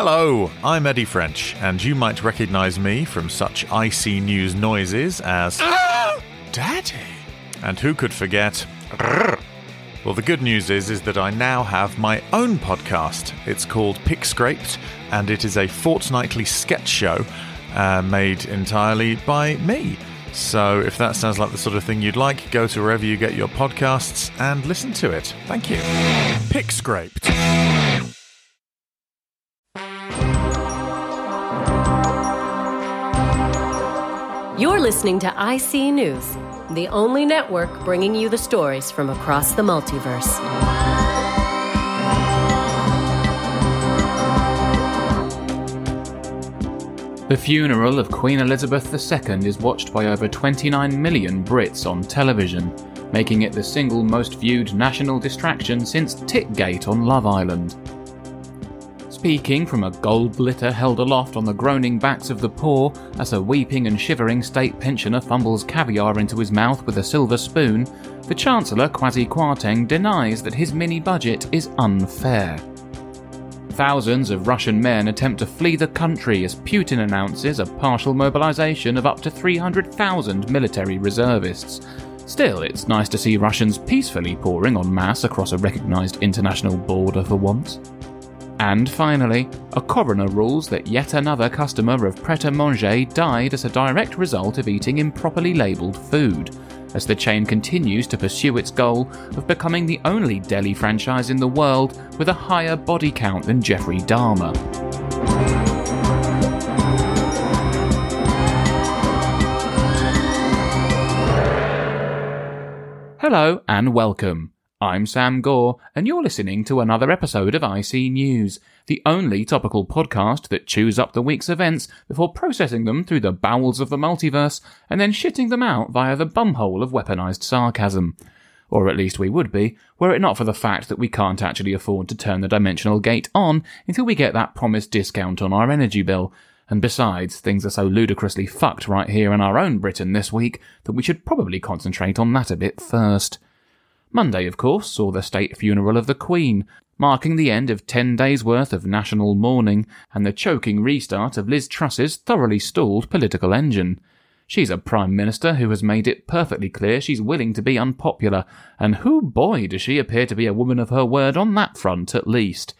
Hello, I'm Eddie French, and you might recognize me from such icy news noises as Daddy. And who could forget? Well, the good news is, is that I now have my own podcast. It's called Pick Scraped, and it is a fortnightly sketch show uh, made entirely by me. So, if that sounds like the sort of thing you'd like, go to wherever you get your podcasts and listen to it. Thank you. Pick Scraped. Listening to IC News, the only network bringing you the stories from across the multiverse. The funeral of Queen Elizabeth II is watched by over 29 million Brits on television, making it the single most viewed national distraction since Titgate on Love Island. Speaking from a gold litter held aloft on the groaning backs of the poor as a weeping and shivering state pensioner fumbles caviar into his mouth with a silver spoon, the Chancellor Kwasi Kwarteng denies that his mini budget is unfair. Thousands of Russian men attempt to flee the country as Putin announces a partial mobilization of up to 300,000 military reservists. Still, it's nice to see Russians peacefully pouring en masse across a recognized international border for once. And finally, a coroner rules that yet another customer of Pret a Manger died as a direct result of eating improperly labelled food, as the chain continues to pursue its goal of becoming the only deli franchise in the world with a higher body count than Jeffrey Dahmer. Hello and welcome. I'm Sam Gore, and you're listening to another episode of IC News, the only topical podcast that chews up the week's events before processing them through the bowels of the multiverse and then shitting them out via the bumhole of weaponized sarcasm. Or at least we would be, were it not for the fact that we can't actually afford to turn the dimensional gate on until we get that promised discount on our energy bill. And besides, things are so ludicrously fucked right here in our own Britain this week that we should probably concentrate on that a bit first. Monday, of course, saw the state funeral of the Queen, marking the end of 10 days' worth of national mourning and the choking restart of Liz Truss's thoroughly stalled political engine. She's a Prime Minister who has made it perfectly clear she's willing to be unpopular, and who boy does she appear to be a woman of her word on that front at least.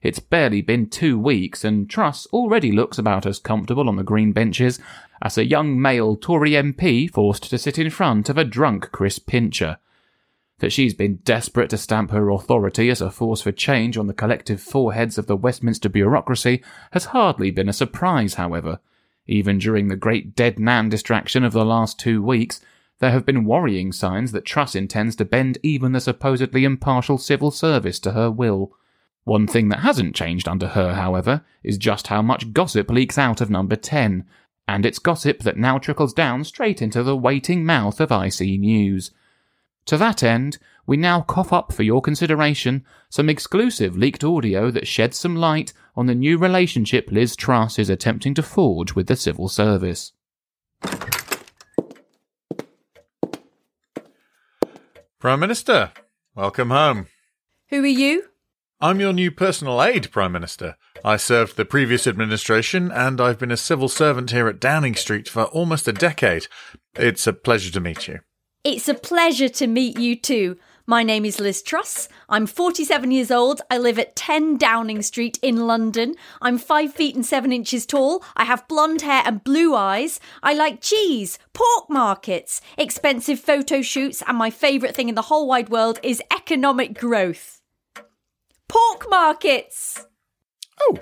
It's barely been two weeks, and Truss already looks about as comfortable on the green benches as a young male Tory MP forced to sit in front of a drunk Chris Pincher. That she's been desperate to stamp her authority as a force for change on the collective foreheads of the Westminster bureaucracy has hardly been a surprise, however. Even during the great dead Nan distraction of the last two weeks, there have been worrying signs that Truss intends to bend even the supposedly impartial civil service to her will. One thing that hasn't changed under her, however, is just how much gossip leaks out of number 10, and it's gossip that now trickles down straight into the waiting mouth of IC News. To that end, we now cough up for your consideration some exclusive leaked audio that sheds some light on the new relationship Liz Truss is attempting to forge with the civil service. Prime Minister, welcome home. Who are you? I'm your new personal aide, Prime Minister. I served the previous administration and I've been a civil servant here at Downing Street for almost a decade. It's a pleasure to meet you. It's a pleasure to meet you too. My name is Liz Truss. I'm 47 years old. I live at 10 Downing Street in London. I'm 5 feet and 7 inches tall. I have blonde hair and blue eyes. I like cheese, pork markets, expensive photo shoots, and my favourite thing in the whole wide world is economic growth. Pork markets! Oh,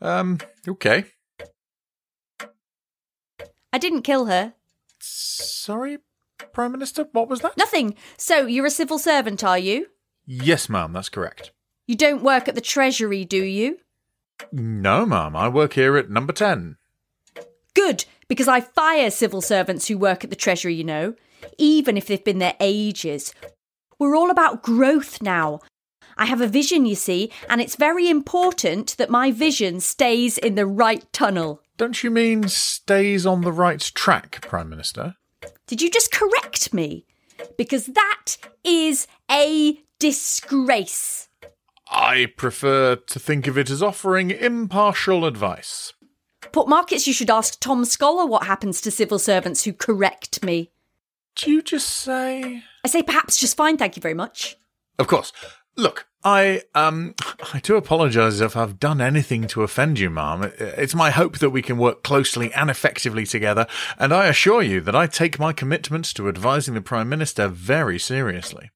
um, okay. I didn't kill her. Sorry, Prime Minister, what was that? Nothing. So, you're a civil servant, are you? Yes, ma'am, that's correct. You don't work at the Treasury, do you? No, ma'am, I work here at number 10. Good, because I fire civil servants who work at the Treasury, you know, even if they've been there ages. We're all about growth now. I have a vision, you see, and it's very important that my vision stays in the right tunnel. Don't you mean stays on the right track, Prime Minister? Did you just correct me? Because that is a disgrace. I prefer to think of it as offering impartial advice. Put markets, you should ask Tom Scholar what happens to civil servants who correct me. Do you just say? I say perhaps just fine, thank you very much. Of course. Look, I um I do apologise if I've done anything to offend you, Ma'am. It's my hope that we can work closely and effectively together, and I assure you that I take my commitments to advising the Prime Minister very seriously.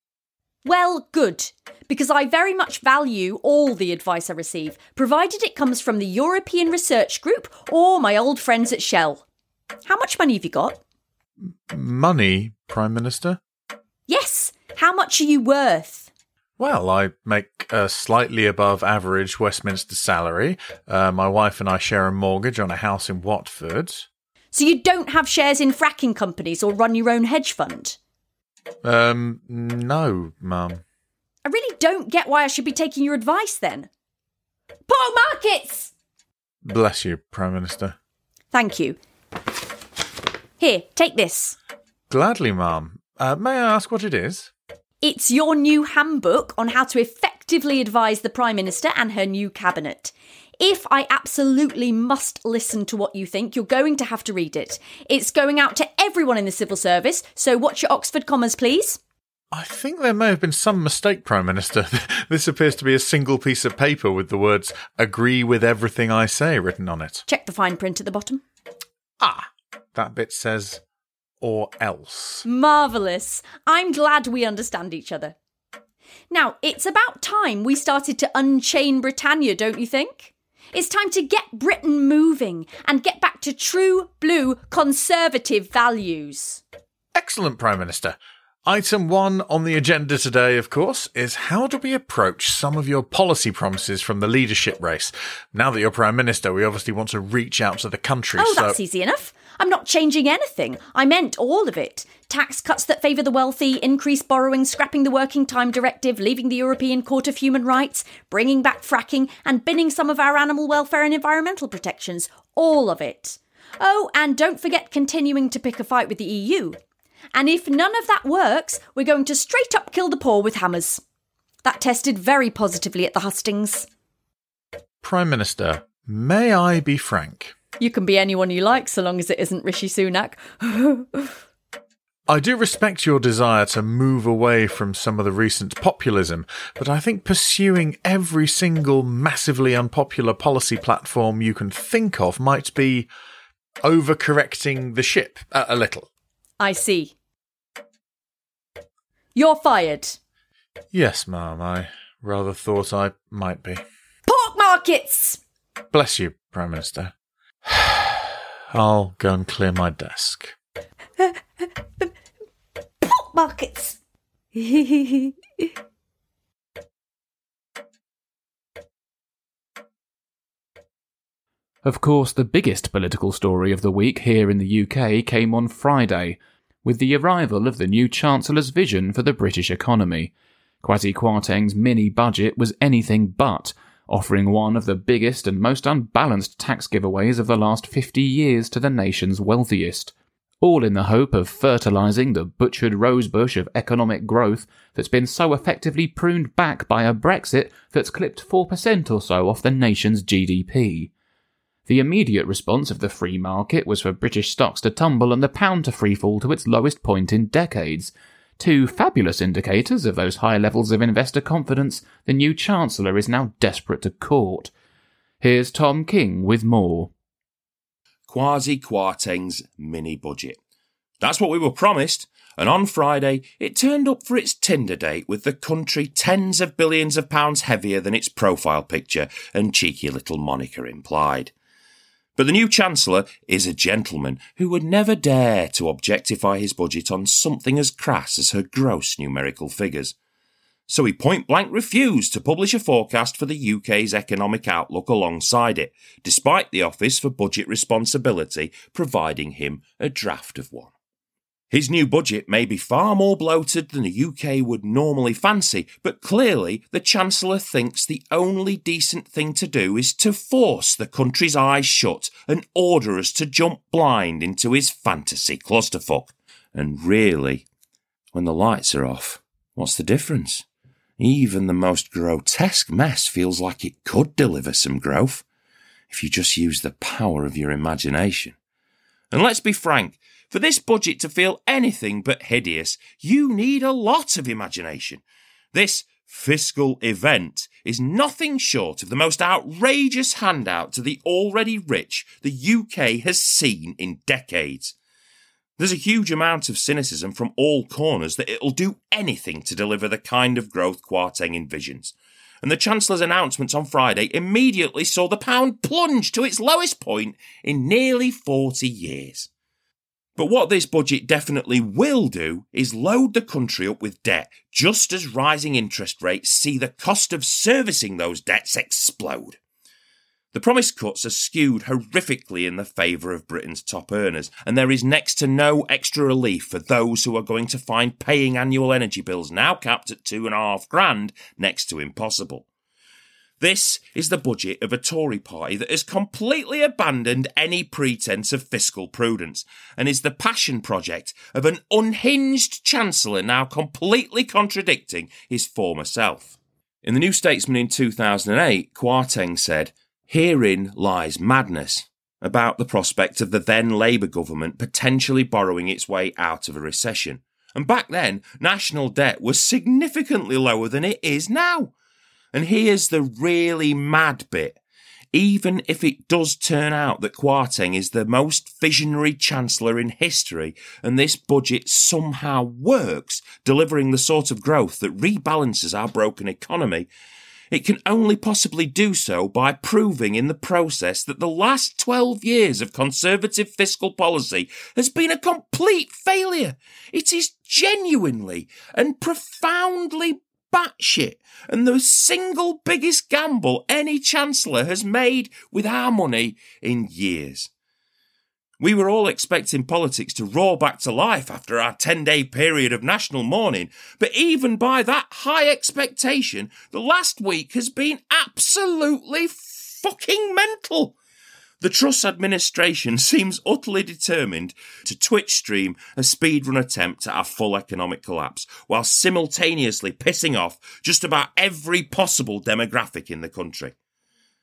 Well, good, because I very much value all the advice I receive, provided it comes from the European Research Group or my old friends at Shell. How much money have you got? Money, Prime Minister? Yes, how much are you worth? Well, I make a slightly above average Westminster salary. Uh, my wife and I share a mortgage on a house in Watford. So you don't have shares in fracking companies or run your own hedge fund? Um, no, Mum. I really don't get why I should be taking your advice then. Poor markets! Bless you, Prime Minister. Thank you. Here, take this. Gladly, Ma'am. Uh, may I ask what it is? It's your new handbook on how to effectively advise the Prime Minister and her new cabinet. If I absolutely must listen to what you think, you're going to have to read it. It's going out to everyone in the civil service, so watch your Oxford commas, please. I think there may have been some mistake, Prime Minister. this appears to be a single piece of paper with the words agree with everything I say written on it. Check the fine print at the bottom. Ah, that bit says or else. Marvellous. I'm glad we understand each other. Now, it's about time we started to unchain Britannia, don't you think? It's time to get Britain moving and get back to true blue conservative values. Excellent, Prime Minister. Item one on the agenda today, of course, is how do we approach some of your policy promises from the leadership race? Now that you're Prime Minister, we obviously want to reach out to the country. Oh, so- that's easy enough. I'm not changing anything. I meant all of it. Tax cuts that favour the wealthy, increased borrowing, scrapping the Working Time Directive, leaving the European Court of Human Rights, bringing back fracking, and binning some of our animal welfare and environmental protections. All of it. Oh, and don't forget continuing to pick a fight with the EU. And if none of that works, we're going to straight up kill the poor with hammers. That tested very positively at the hustings. Prime Minister, may I be frank? You can be anyone you like so long as it isn't Rishi Sunak. I do respect your desire to move away from some of the recent populism, but I think pursuing every single massively unpopular policy platform you can think of might be overcorrecting the ship a, a little. I see. You're fired. Yes, ma'am, I rather thought I might be. Pork markets! Bless you, Prime Minister. I'll go and clear my desk. Pork markets! Of course, the biggest political story of the week here in the UK came on Friday, with the arrival of the new Chancellor's vision for the British economy. Kwasi Kwarteng's mini budget was anything but, offering one of the biggest and most unbalanced tax giveaways of the last 50 years to the nation's wealthiest. All in the hope of fertilising the butchered rosebush of economic growth that's been so effectively pruned back by a Brexit that's clipped 4% or so off the nation's GDP. The immediate response of the free market was for British stocks to tumble and the pound to freefall to its lowest point in decades. Two fabulous indicators of those high levels of investor confidence the new Chancellor is now desperate to court. Here's Tom King with more. Kwasi Kwarteng's mini budget. That's what we were promised, and on Friday it turned up for its Tinder date with the country tens of billions of pounds heavier than its profile picture and cheeky little moniker implied. But the new Chancellor is a gentleman who would never dare to objectify his budget on something as crass as her gross numerical figures. So he point blank refused to publish a forecast for the UK's economic outlook alongside it, despite the Office for Budget Responsibility providing him a draft of one. His new budget may be far more bloated than the UK would normally fancy, but clearly the Chancellor thinks the only decent thing to do is to force the country's eyes shut and order us to jump blind into his fantasy clusterfuck. And really, when the lights are off, what's the difference? Even the most grotesque mess feels like it could deliver some growth if you just use the power of your imagination. And let's be frank, for this budget to feel anything but hideous, you need a lot of imagination. This fiscal event is nothing short of the most outrageous handout to the already rich the UK has seen in decades. There's a huge amount of cynicism from all corners that it'll do anything to deliver the kind of growth Kwarteng envisions. And the Chancellor's announcements on Friday immediately saw the pound plunge to its lowest point in nearly 40 years. But what this budget definitely will do is load the country up with debt, just as rising interest rates see the cost of servicing those debts explode. The promised cuts are skewed horrifically in the favour of Britain's top earners, and there is next to no extra relief for those who are going to find paying annual energy bills now capped at two and a half grand next to impossible. This is the budget of a Tory party that has completely abandoned any pretense of fiscal prudence and is the passion project of an unhinged Chancellor now completely contradicting his former self. In the New Statesman in 2008, Kwarteng said, Herein lies madness about the prospect of the then Labour government potentially borrowing its way out of a recession. And back then, national debt was significantly lower than it is now. And here's the really mad bit. Even if it does turn out that Kwarteng is the most visionary chancellor in history and this budget somehow works, delivering the sort of growth that rebalances our broken economy, it can only possibly do so by proving in the process that the last 12 years of Conservative fiscal policy has been a complete failure. It is genuinely and profoundly batshit and the single biggest gamble any Chancellor has made with our money in years. We were all expecting politics to roar back to life after our 10 day period of national mourning, but even by that high expectation, the last week has been absolutely fucking mental. The Truss administration seems utterly determined to Twitch stream a speedrun attempt at a full economic collapse, while simultaneously pissing off just about every possible demographic in the country.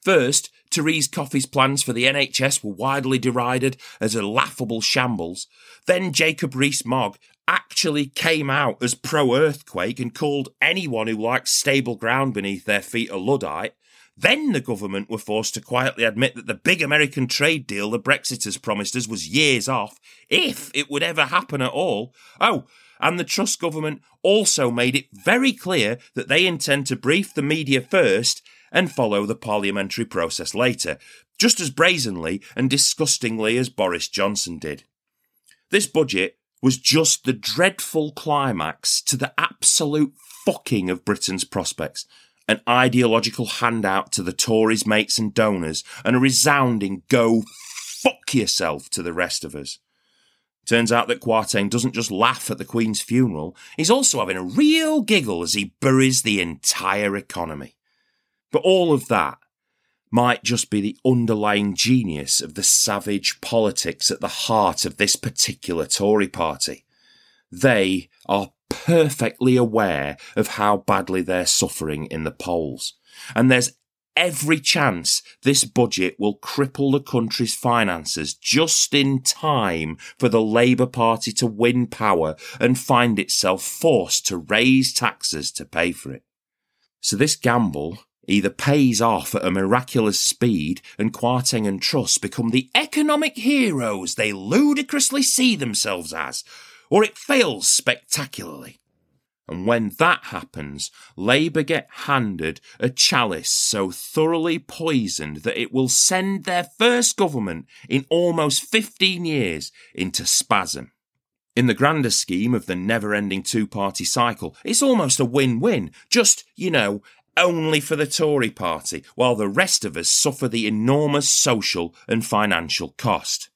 First, Therese Coffey's plans for the NHS were widely derided as a laughable shambles. Then Jacob Rees-Mogg actually came out as pro-earthquake and called anyone who likes stable ground beneath their feet a Luddite. Then the government were forced to quietly admit that the big American trade deal the Brexiters promised us was years off, if it would ever happen at all. Oh, and the Truss government also made it very clear that they intend to brief the media first and follow the parliamentary process later, just as brazenly and disgustingly as Boris Johnson did. This budget was just the dreadful climax to the absolute fucking of Britain's prospects. An ideological handout to the Tories' mates and donors, and a resounding go fuck yourself to the rest of us. Turns out that Kwarteng doesn't just laugh at the Queen's funeral, he's also having a real giggle as he buries the entire economy. But all of that might just be the underlying genius of the savage politics at the heart of this particular Tory party. They are perfectly aware of how badly they're suffering in the polls. And there's every chance this budget will cripple the country's finances just in time for the Labour Party to win power and find itself forced to raise taxes to pay for it. So this gamble either pays off at a miraculous speed and Kwarteng and Truss become the economic heroes they ludicrously see themselves as, or it fails spectacularly. And when that happens, Labour get handed a chalice so thoroughly poisoned that it will send their first government in almost 15 years into spasm. In the grander scheme of the never ending two party cycle, it's almost a win win. Just, you know, only for the Tory party, while the rest of us suffer the enormous social and financial cost.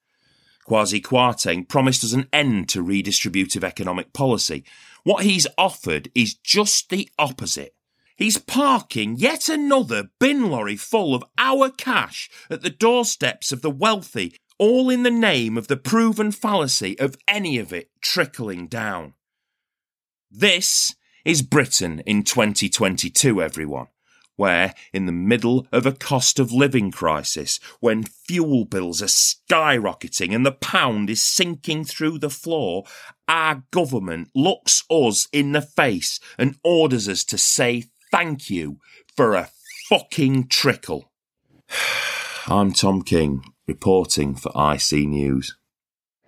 Kwasi Kwarteng promised us an end to redistributive economic policy. What he's offered is just the opposite. He's parking yet another bin lorry full of our cash at the doorsteps of the wealthy, all in the name of the proven fallacy of any of it trickling down. This is Britain in 2022, everyone where, in the middle of a cost of living crisis, when fuel bills are skyrocketing and the pound is sinking through the floor, our government looks us in the face and orders us to say thank you for a fucking trickle. I'm Tom King, reporting for IC News.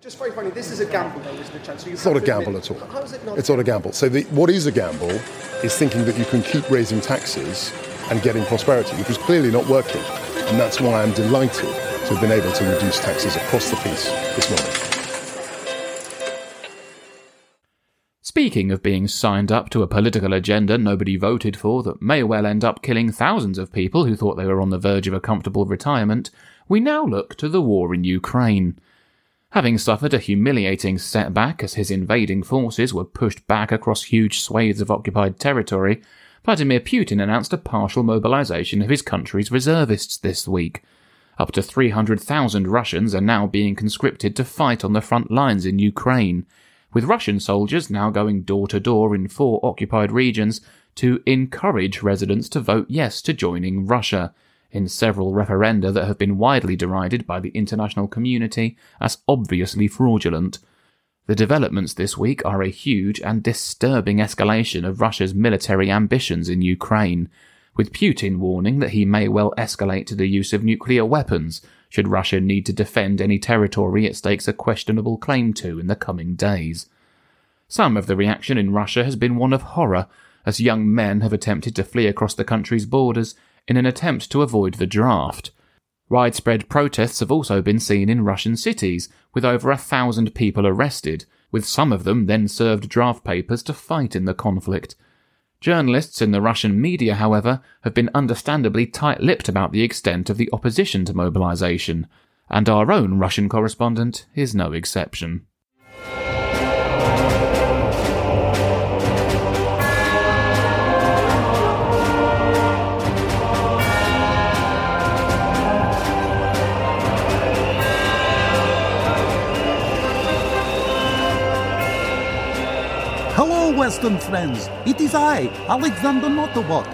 Just very funny, this is a gamble though, isn't it, Chancellor? You It's not a gamble admit- at all. How is it not? It's not a gamble. So the, what is a gamble is thinking that you can keep raising taxes and getting prosperity, which is clearly not working. And that's why I'm delighted to have been able to reduce taxes across the piece this morning. Speaking of being signed up to a political agenda nobody voted for that may well end up killing thousands of people who thought they were on the verge of a comfortable retirement, we now look to the war in Ukraine. Having suffered a humiliating setback as his invading forces were pushed back across huge swathes of occupied territory, Vladimir Putin announced a partial mobilization of his country's reservists this week. Up to 300,000 Russians are now being conscripted to fight on the front lines in Ukraine, with Russian soldiers now going door to door in four occupied regions to encourage residents to vote yes to joining Russia, in several referenda that have been widely derided by the international community as obviously fraudulent. The developments this week are a huge and disturbing escalation of Russia's military ambitions in Ukraine, with Putin warning that he may well escalate to the use of nuclear weapons should Russia need to defend any territory it stakes a questionable claim to in the coming days. Some of the reaction in Russia has been one of horror, as young men have attempted to flee across the country's borders in an attempt to avoid the draft. Widespread protests have also been seen in Russian cities, with over a thousand people arrested, with some of them then served draft papers to fight in the conflict. Journalists in the Russian media, however, have been understandably tight lipped about the extent of the opposition to mobilization, and our own Russian correspondent is no exception. Western friends. It is I, Alexander Notobot,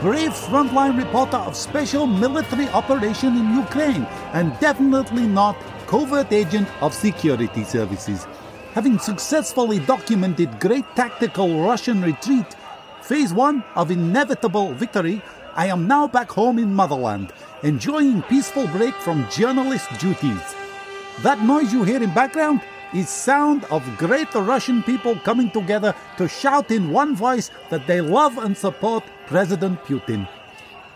brave frontline reporter of special military operation in Ukraine, and definitely not covert agent of security services. Having successfully documented great tactical Russian retreat, phase one of inevitable victory, I am now back home in motherland, enjoying peaceful break from journalist duties. That noise you hear in background is sound of great Russian people coming together to shout in one voice that they love and support President Putin.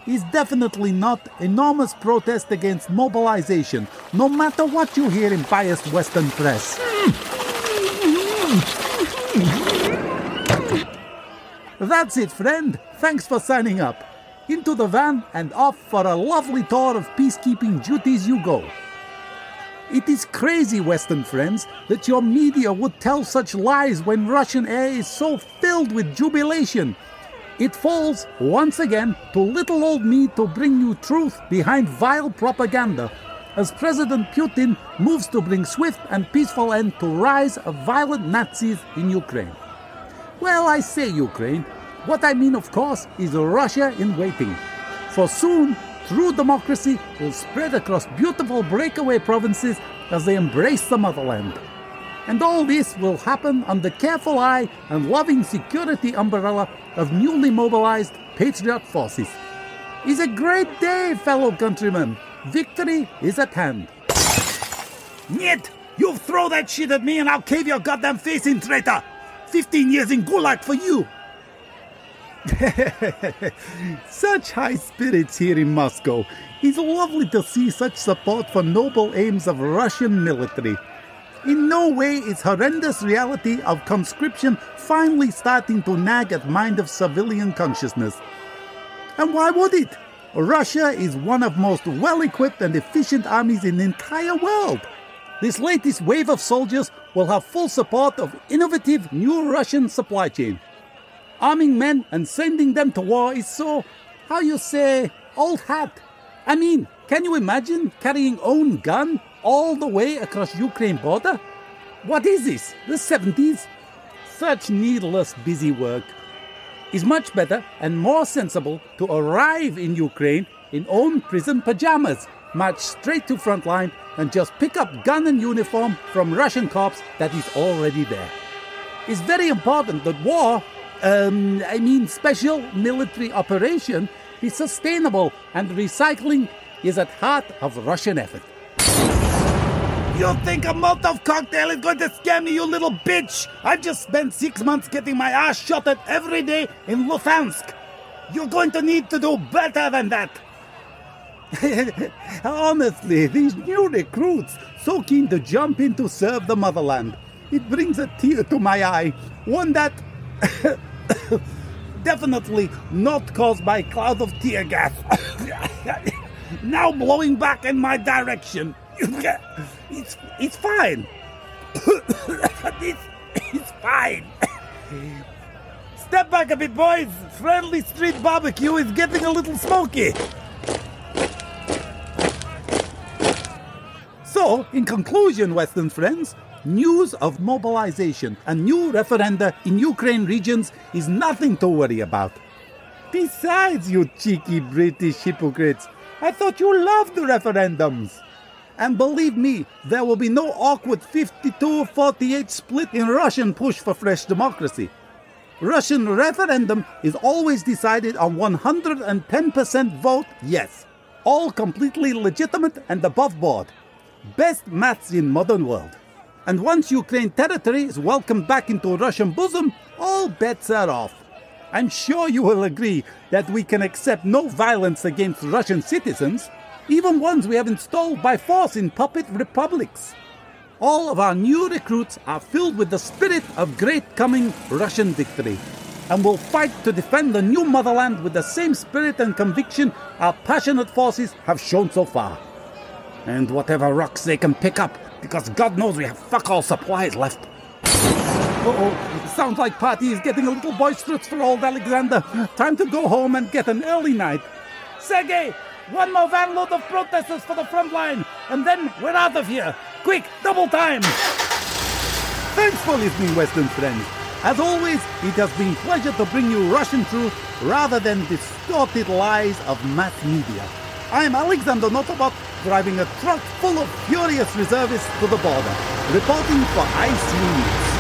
Is definitely not enormous protest against mobilization, no matter what you hear in biased Western press. That's it, friend. Thanks for signing up. Into the van and off for a lovely tour of peacekeeping duties you go. It is crazy, Western friends, that your media would tell such lies when Russian air is so filled with jubilation. It falls, once again, to little old me to bring you truth behind vile propaganda, as President Putin moves to bring swift and peaceful end to rise of violent Nazis in Ukraine. Well, I say Ukraine. What I mean, of course, is Russia in waiting. For soon, true democracy will spread across beautiful breakaway provinces as they embrace the motherland. And all this will happen under careful eye and loving security umbrella of newly mobilized patriot forces. It's a great day, fellow countrymen. Victory is at hand. Niet! You throw that shit at me and I'll cave your goddamn face in, traitor! 15 years in Gulag for you! such high spirits here in Moscow. It's lovely to see such support for noble aims of Russian military. In no way is horrendous reality of conscription finally starting to nag at mind of civilian consciousness. And why would it? Russia is one of most well-equipped and efficient armies in the entire world. This latest wave of soldiers will have full support of innovative new Russian supply chain. Arming men and sending them to war is so, how you say, old hat. I mean, can you imagine carrying own gun all the way across Ukraine border? What is this? The 70s? Such needless busy work. is much better and more sensible to arrive in Ukraine in own prison pajamas, march straight to frontline, and just pick up gun and uniform from Russian cops that is already there. It's very important that war, um, I mean special military operation, be sustainable and recycling is at heart of Russian effort. You think a Molotov cocktail is going to scare me, you little bitch? I've just spent six months getting my ass shot at every day in Luhansk. You're going to need to do better than that. Honestly, these new recruits, so keen to jump in to serve the motherland. It brings a tear to my eye. One that definitely not caused by a cloud of tear gas. now blowing back in my direction. It's, it's fine. it's, it's fine. Step back a bit, boys. Friendly street barbecue is getting a little smoky. So, in conclusion, Western friends, news of mobilization and new referenda in Ukraine regions is nothing to worry about. Besides, you cheeky British hypocrites, I thought you loved the referendums. And believe me, there will be no awkward 52 48 split in Russian push for fresh democracy. Russian referendum is always decided on 110% vote yes. All completely legitimate and above board. Best maths in modern world. And once Ukraine territory is welcomed back into Russian bosom, all bets are off. I'm sure you will agree that we can accept no violence against Russian citizens, even ones we have installed by force in puppet republics. All of our new recruits are filled with the spirit of great coming Russian victory and will fight to defend the new motherland with the same spirit and conviction our passionate forces have shown so far. And whatever rocks they can pick up, because God knows we have fuck all supplies left. Uh-oh, sounds like party is getting a little boisterous for old Alexander. Time to go home and get an early night. Sergey, one more van load of protesters for the front line, and then we're out of here. Quick, double time! Thanks for listening, Western friends. As always, it has been pleasure to bring you Russian truth rather than distorted lies of mass media. I am Alexander Notobot, driving a truck full of furious reservists to the border, reporting for IC News.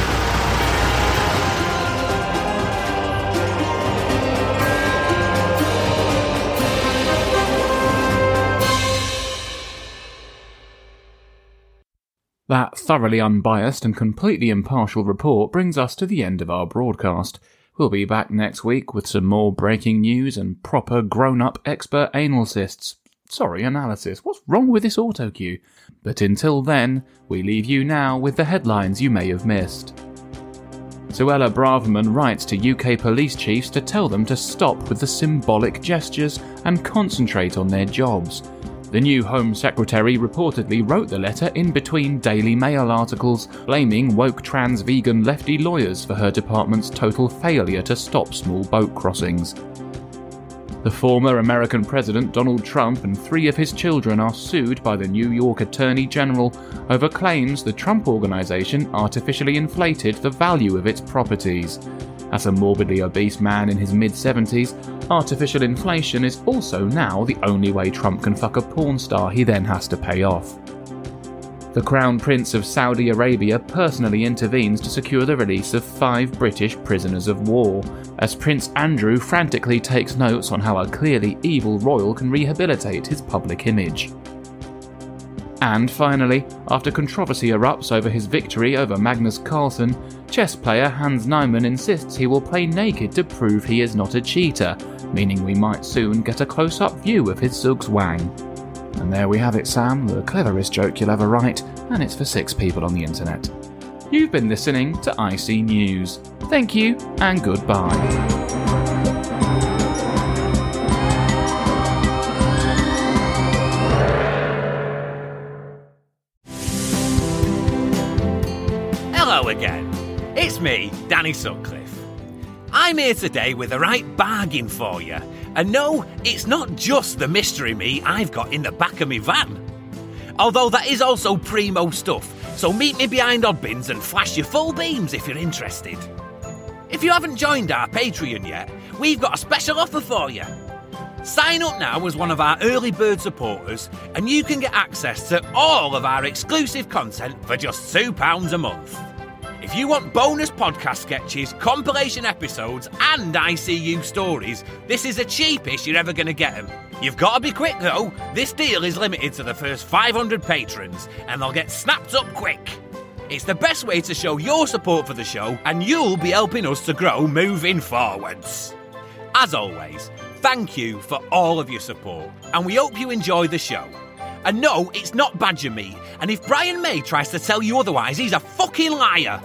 That thoroughly unbiased and completely impartial report brings us to the end of our broadcast. We'll be back next week with some more breaking news and proper grown up expert analysts. Sorry, analysis. What's wrong with this auto cue? But until then, we leave you now with the headlines you may have missed. Suella Braverman writes to UK police chiefs to tell them to stop with the symbolic gestures and concentrate on their jobs. The new Home Secretary reportedly wrote the letter in between Daily Mail articles, blaming woke trans vegan lefty lawyers for her department's total failure to stop small boat crossings. The former American President Donald Trump and three of his children are sued by the New York Attorney General over claims the Trump Organization artificially inflated the value of its properties. As a morbidly obese man in his mid 70s, artificial inflation is also now the only way Trump can fuck a porn star he then has to pay off. The Crown Prince of Saudi Arabia personally intervenes to secure the release of five British prisoners of war, as Prince Andrew frantically takes notes on how a clearly evil royal can rehabilitate his public image. And finally, after controversy erupts over his victory over Magnus Carlsen, chess player Hans Niemann insists he will play naked to prove he is not a cheater, meaning we might soon get a close up view of his Zugzwang. And there we have it, Sam, the cleverest joke you'll ever write, and it's for six people on the internet. You've been listening to IC News. Thank you, and goodbye. Hello again. It's me, Danny Sutcliffe. I'm here today with the right bargain for you. And no, it's not just the mystery me I've got in the back of my van. Although that is also primo stuff, so meet me behind Oddbins and flash your full beams if you're interested. If you haven't joined our Patreon yet, we've got a special offer for you. Sign up now as one of our early bird supporters, and you can get access to all of our exclusive content for just £2 a month. If you want bonus podcast sketches, compilation episodes, and ICU stories, this is the cheapest you're ever going to get them. You've got to be quick though. This deal is limited to the first 500 patrons, and they'll get snapped up quick. It's the best way to show your support for the show, and you'll be helping us to grow moving forwards. As always, thank you for all of your support, and we hope you enjoy the show. And no, it's not badger meat, and if Brian May tries to tell you otherwise, he's a fucking liar.